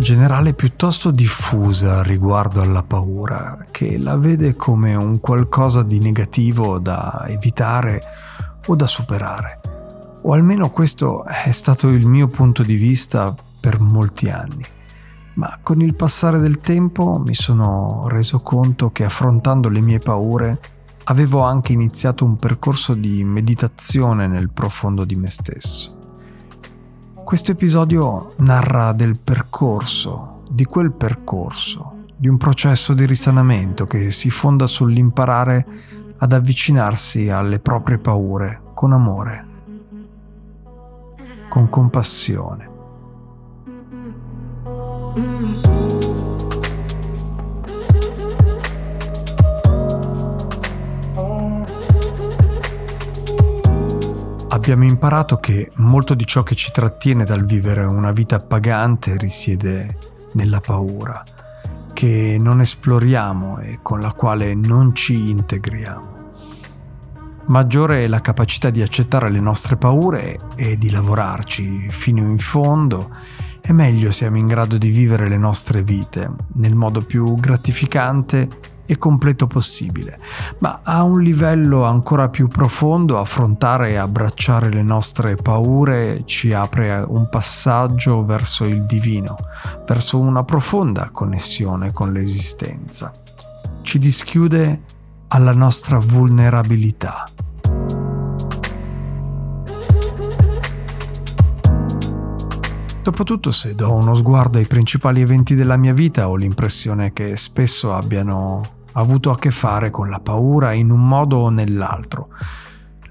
Generale piuttosto diffusa riguardo alla paura, che la vede come un qualcosa di negativo da evitare o da superare. O almeno questo è stato il mio punto di vista per molti anni. Ma con il passare del tempo mi sono reso conto che affrontando le mie paure avevo anche iniziato un percorso di meditazione nel profondo di me stesso. Questo episodio narra del percorso, di quel percorso, di un processo di risanamento che si fonda sull'imparare ad avvicinarsi alle proprie paure con amore, con compassione. Abbiamo imparato che molto di ciò che ci trattiene dal vivere una vita appagante risiede nella paura, che non esploriamo e con la quale non ci integriamo. Maggiore è la capacità di accettare le nostre paure e di lavorarci fino in fondo e meglio siamo in grado di vivere le nostre vite nel modo più gratificante e completo possibile, ma a un livello ancora più profondo affrontare e abbracciare le nostre paure ci apre un passaggio verso il divino, verso una profonda connessione con l'esistenza. Ci dischiude alla nostra vulnerabilità. Dopotutto, se do uno sguardo ai principali eventi della mia vita, ho l'impressione che spesso abbiano avuto a che fare con la paura in un modo o nell'altro.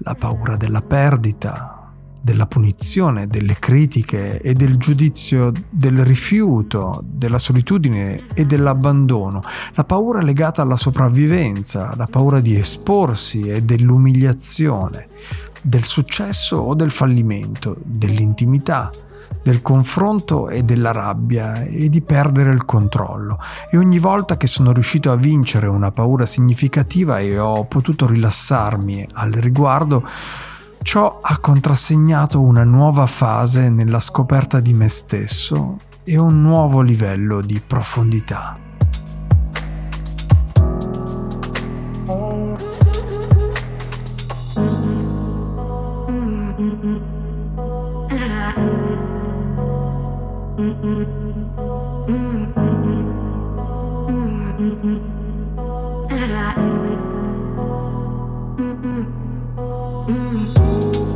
La paura della perdita, della punizione, delle critiche e del giudizio del rifiuto, della solitudine e dell'abbandono, la paura legata alla sopravvivenza, la paura di esporsi e dell'umiliazione, del successo o del fallimento, dell'intimità, del confronto e della rabbia e di perdere il controllo. E ogni volta che sono riuscito a vincere una paura significativa e ho potuto rilassarmi al riguardo, ciò ha contrassegnato una nuova fase nella scoperta di me stesso e un nuovo livello di profondità.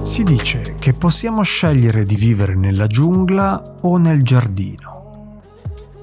Si dice che possiamo scegliere di vivere nella giungla o nel giardino.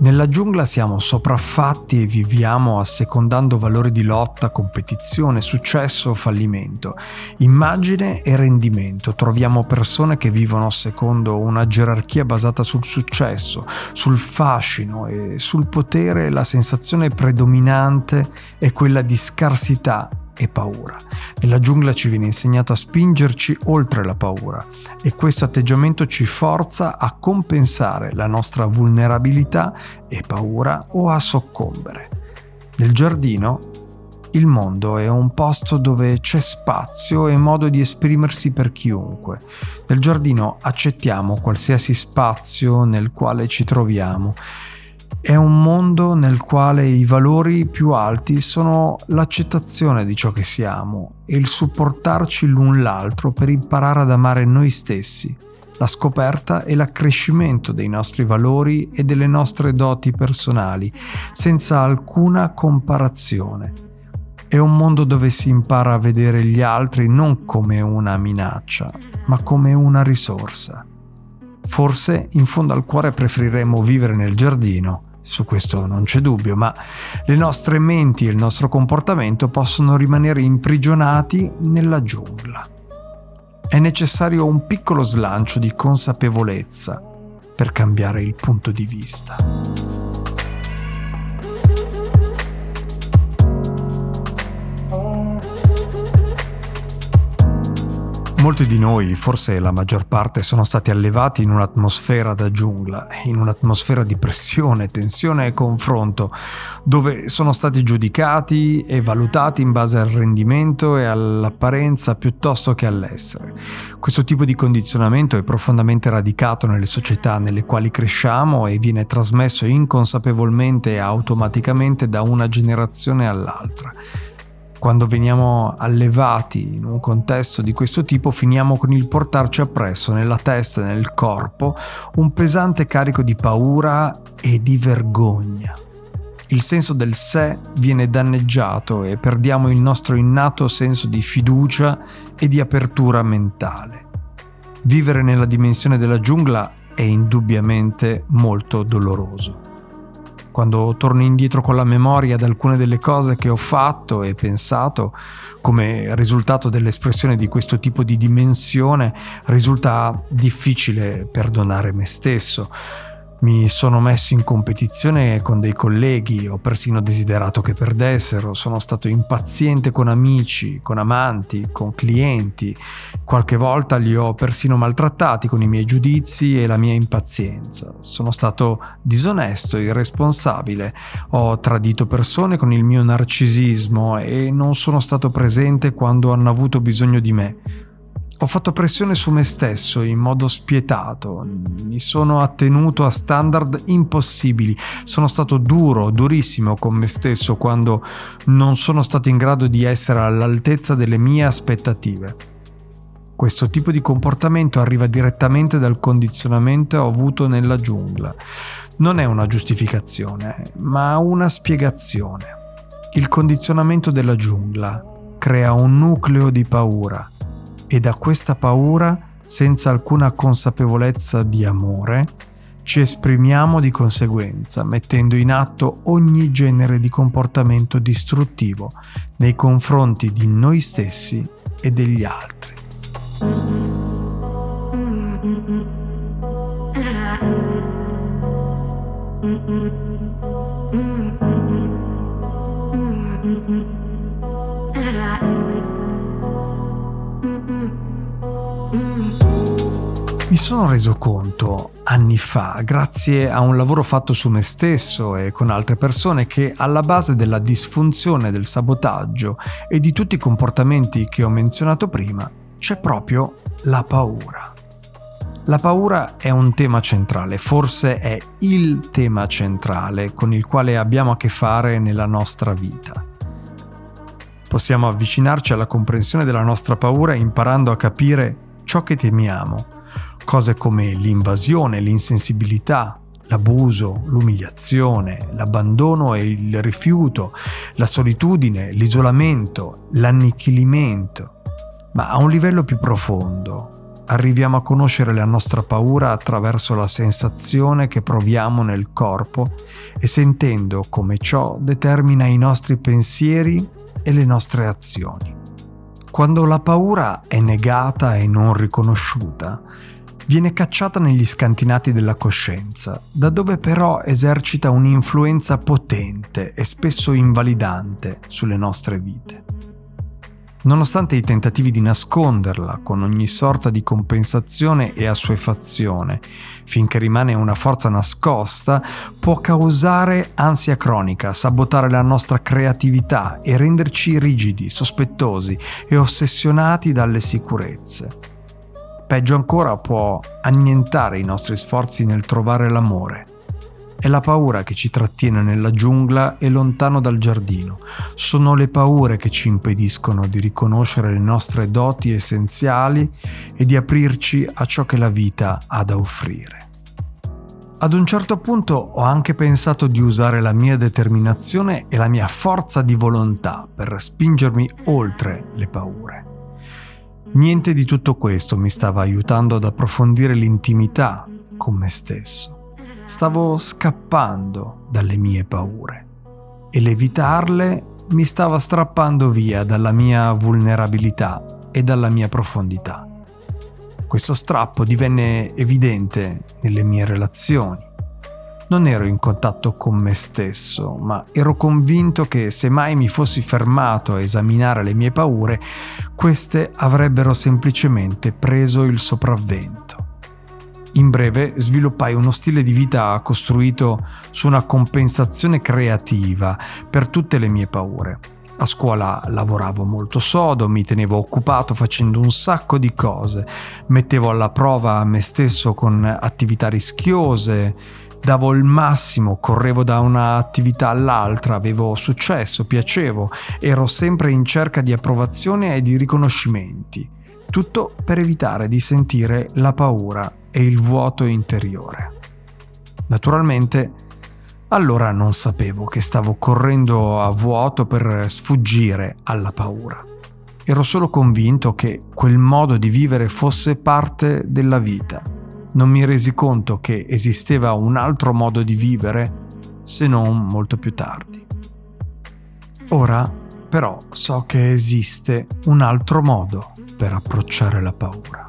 Nella giungla siamo sopraffatti e viviamo assecondando valori di lotta, competizione, successo o fallimento, immagine e rendimento. Troviamo persone che vivono secondo una gerarchia basata sul successo, sul fascino e sul potere. La sensazione predominante è quella di scarsità e paura. Nella giungla ci viene insegnato a spingerci oltre la paura e questo atteggiamento ci forza a compensare la nostra vulnerabilità e paura o a soccombere. Nel giardino il mondo è un posto dove c'è spazio e modo di esprimersi per chiunque. Nel giardino accettiamo qualsiasi spazio nel quale ci troviamo è un mondo nel quale i valori più alti sono l'accettazione di ciò che siamo e il supportarci l'un l'altro per imparare ad amare noi stessi la scoperta e l'accrescimento dei nostri valori e delle nostre doti personali, senza alcuna comparazione. È un mondo dove si impara a vedere gli altri non come una minaccia, ma come una risorsa. Forse in fondo al cuore preferiremmo vivere nel giardino, su questo non c'è dubbio, ma le nostre menti e il nostro comportamento possono rimanere imprigionati nella giungla. È necessario un piccolo slancio di consapevolezza per cambiare il punto di vista. Molti di noi, forse la maggior parte, sono stati allevati in un'atmosfera da giungla, in un'atmosfera di pressione, tensione e confronto, dove sono stati giudicati e valutati in base al rendimento e all'apparenza piuttosto che all'essere. Questo tipo di condizionamento è profondamente radicato nelle società nelle quali cresciamo e viene trasmesso inconsapevolmente e automaticamente da una generazione all'altra quando veniamo allevati in un contesto di questo tipo finiamo con il portarci appresso nella testa e nel corpo un pesante carico di paura e di vergogna. Il senso del sé viene danneggiato e perdiamo il nostro innato senso di fiducia e di apertura mentale. Vivere nella dimensione della giungla è indubbiamente molto doloroso quando torno indietro con la memoria ad alcune delle cose che ho fatto e pensato come risultato dell'espressione di questo tipo di dimensione, risulta difficile perdonare me stesso mi sono messo in competizione con dei colleghi, ho persino desiderato che perdessero, sono stato impaziente con amici, con amanti, con clienti, qualche volta li ho persino maltrattati con i miei giudizi e la mia impazienza, sono stato disonesto, irresponsabile, ho tradito persone con il mio narcisismo e non sono stato presente quando hanno avuto bisogno di me ho fatto pressione su me stesso in modo spietato, mi sono attenuto a standard impossibili, sono stato duro, durissimo con me stesso quando non sono stato in grado di essere all'altezza delle mie aspettative. Questo tipo di comportamento arriva direttamente dal condizionamento avuto nella giungla. Non è una giustificazione, ma una spiegazione. Il condizionamento della giungla crea un nucleo di paura e da questa paura, senza alcuna consapevolezza di amore, ci esprimiamo di conseguenza, mettendo in atto ogni genere di comportamento distruttivo nei confronti di noi stessi e degli altri. Mi sono reso conto anni fa, grazie a un lavoro fatto su me stesso e con altre persone, che alla base della disfunzione del sabotaggio e di tutti i comportamenti che ho menzionato prima c'è proprio la paura. La paura è un tema centrale, forse è il tema centrale con il quale abbiamo a che fare nella nostra vita. Possiamo avvicinarci alla comprensione della nostra paura imparando a capire ciò che temiamo Cose come l'invasione, l'insensibilità, l'abuso, l'umiliazione, l'abbandono e il rifiuto, la solitudine, l'isolamento, l'annichilimento. Ma a un livello più profondo arriviamo a conoscere la nostra paura attraverso la sensazione che proviamo nel corpo e sentendo come ciò determina i nostri pensieri e le nostre azioni. Quando la paura è negata e non riconosciuta, viene cacciata negli scantinati della coscienza, da dove però esercita un'influenza potente e spesso invalidante sulle nostre vite. Nonostante i tentativi di nasconderla con ogni sorta di compensazione e assuefazione, finché rimane una forza nascosta, può causare ansia cronica, sabotare la nostra creatività e renderci rigidi, sospettosi e ossessionati dalle sicurezze. Peggio ancora può annientare i nostri sforzi nel trovare l'amore. È la paura che ci trattiene nella giungla e lontano dal giardino. Sono le paure che ci impediscono di riconoscere le nostre doti essenziali e di aprirci a ciò che la vita ha da offrire. Ad un certo punto ho anche pensato di usare la mia determinazione e la mia forza di volontà per spingermi oltre le paure. Niente di tutto questo mi stava aiutando ad approfondire l'intimità con me stesso. Stavo scappando dalle mie paure e l'evitarle mi stava strappando via dalla mia vulnerabilità e dalla mia profondità. Questo strappo divenne evidente nelle mie relazioni. Non ero in contatto con me stesso, ma ero convinto che se mai mi fossi fermato a esaminare le mie paure, queste avrebbero semplicemente preso il sopravvento. In breve, sviluppai uno stile di vita costruito su una compensazione creativa per tutte le mie paure. A scuola lavoravo molto sodo, mi tenevo occupato facendo un sacco di cose, mettevo alla prova me stesso con attività rischiose, davo il massimo, correvo da un'attività all'altra, avevo successo, piacevo, ero sempre in cerca di approvazione e di riconoscimenti. Tutto per evitare di sentire la paura e il vuoto interiore. Naturalmente, allora non sapevo che stavo correndo a vuoto per sfuggire alla paura. Ero solo convinto che quel modo di vivere fosse parte della vita. Non mi resi conto che esisteva un altro modo di vivere se non molto più tardi. Ora però so che esiste un altro modo per approcciare la paura.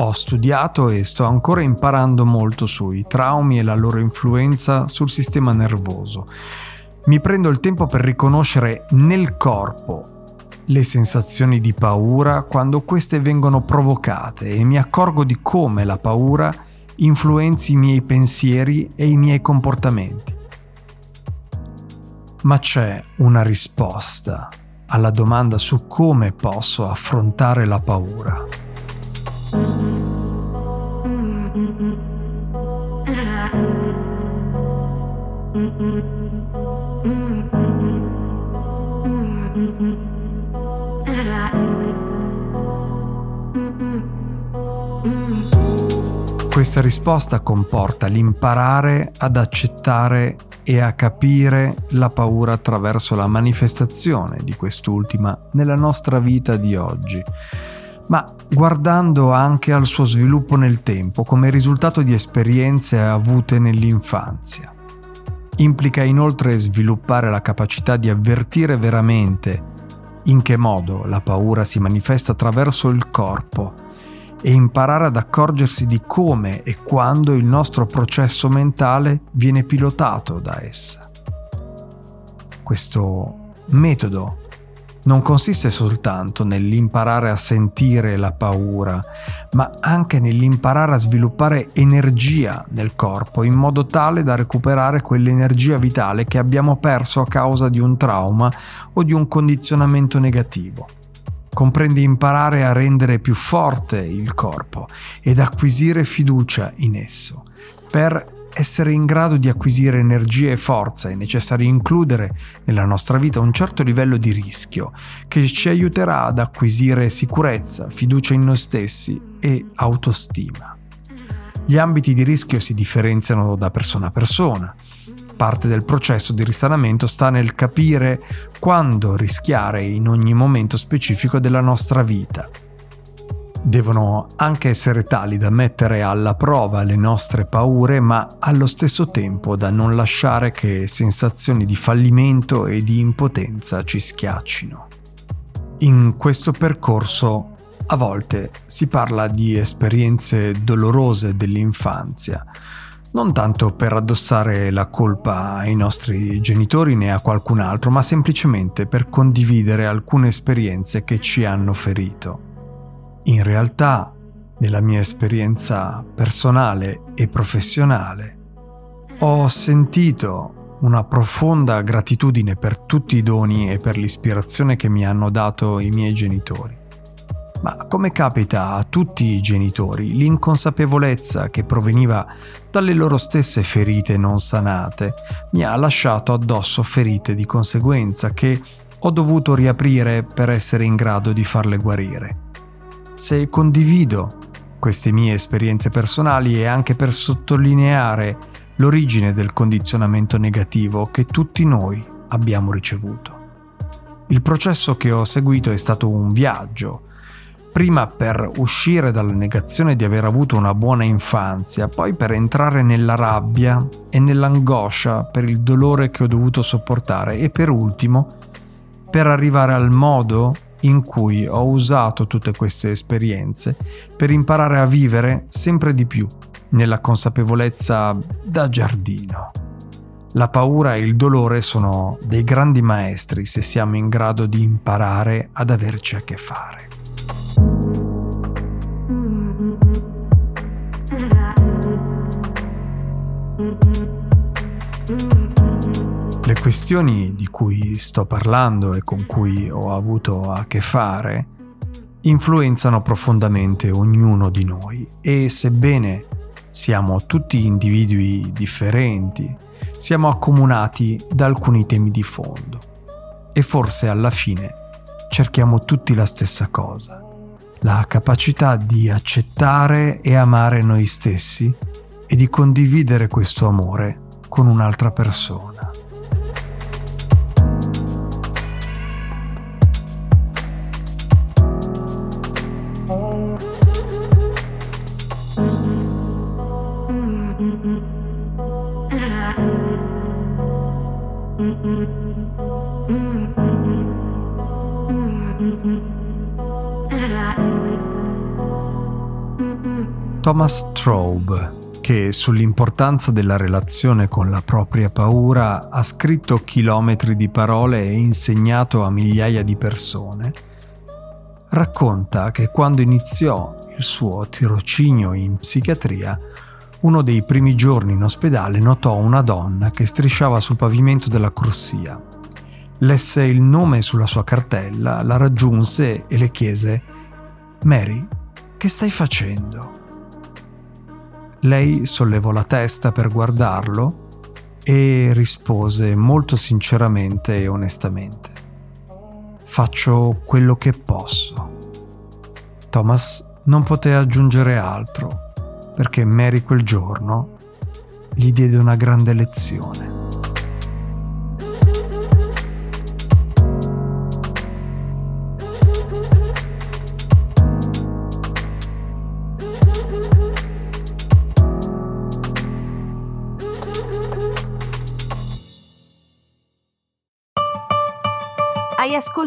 Ho studiato e sto ancora imparando molto sui traumi e la loro influenza sul sistema nervoso. Mi prendo il tempo per riconoscere nel corpo le sensazioni di paura quando queste vengono provocate e mi accorgo di come la paura influenzi i miei pensieri e i miei comportamenti. Ma c'è una risposta alla domanda su come posso affrontare la paura. Questa risposta comporta l'imparare ad accettare e a capire la paura attraverso la manifestazione di quest'ultima nella nostra vita di oggi ma guardando anche al suo sviluppo nel tempo come risultato di esperienze avute nell'infanzia. Implica inoltre sviluppare la capacità di avvertire veramente in che modo la paura si manifesta attraverso il corpo e imparare ad accorgersi di come e quando il nostro processo mentale viene pilotato da essa. Questo metodo non consiste soltanto nell'imparare a sentire la paura, ma anche nell'imparare a sviluppare energia nel corpo in modo tale da recuperare quell'energia vitale che abbiamo perso a causa di un trauma o di un condizionamento negativo. Comprende imparare a rendere più forte il corpo ed acquisire fiducia in esso per essere in grado di acquisire energia e forza è necessario includere nella nostra vita un certo livello di rischio che ci aiuterà ad acquisire sicurezza, fiducia in noi stessi e autostima. Gli ambiti di rischio si differenziano da persona a persona. Parte del processo di risanamento sta nel capire quando rischiare in ogni momento specifico della nostra vita devono anche essere tali da mettere alla prova le nostre paure, ma allo stesso tempo da non lasciare che sensazioni di fallimento e di impotenza ci schiaccino. In questo percorso a volte si parla di esperienze dolorose dell'infanzia, non tanto per addossare la colpa ai nostri genitori né a qualcun altro, ma semplicemente per condividere alcune esperienze che ci hanno ferito. In realtà, nella mia esperienza personale e professionale, ho sentito una profonda gratitudine per tutti i doni e per l'ispirazione che mi hanno dato i miei genitori. Ma come capita a tutti i genitori, l'inconsapevolezza che proveniva dalle loro stesse ferite non sanate mi ha lasciato addosso ferite di conseguenza che ho dovuto riaprire per essere in grado di farle guarire. Se condivido queste mie esperienze personali è anche per sottolineare l'origine del condizionamento negativo che tutti noi abbiamo ricevuto. Il processo che ho seguito è stato un viaggio, prima per uscire dalla negazione di aver avuto una buona infanzia, poi per entrare nella rabbia e nell'angoscia per il dolore che ho dovuto sopportare e per ultimo per arrivare al modo in cui ho usato tutte queste esperienze per imparare a vivere sempre di più nella consapevolezza da giardino. La paura e il dolore sono dei grandi maestri se siamo in grado di imparare ad averci a che fare. Questioni di cui sto parlando e con cui ho avuto a che fare influenzano profondamente ognuno di noi e sebbene siamo tutti individui differenti, siamo accomunati da alcuni temi di fondo e forse alla fine cerchiamo tutti la stessa cosa, la capacità di accettare e amare noi stessi e di condividere questo amore con un'altra persona. Thomas Traub, che sull'importanza della relazione con la propria paura ha scritto chilometri di parole e insegnato a migliaia di persone, racconta che quando iniziò il suo tirocinio in psichiatria, uno dei primi giorni in ospedale notò una donna che strisciava sul pavimento della corsia. Lesse il nome sulla sua cartella, la raggiunse e le chiese Mary, che stai facendo? Lei sollevò la testa per guardarlo e rispose molto sinceramente e onestamente. Faccio quello che posso. Thomas non poté aggiungere altro perché Mary quel giorno gli diede una grande lezione.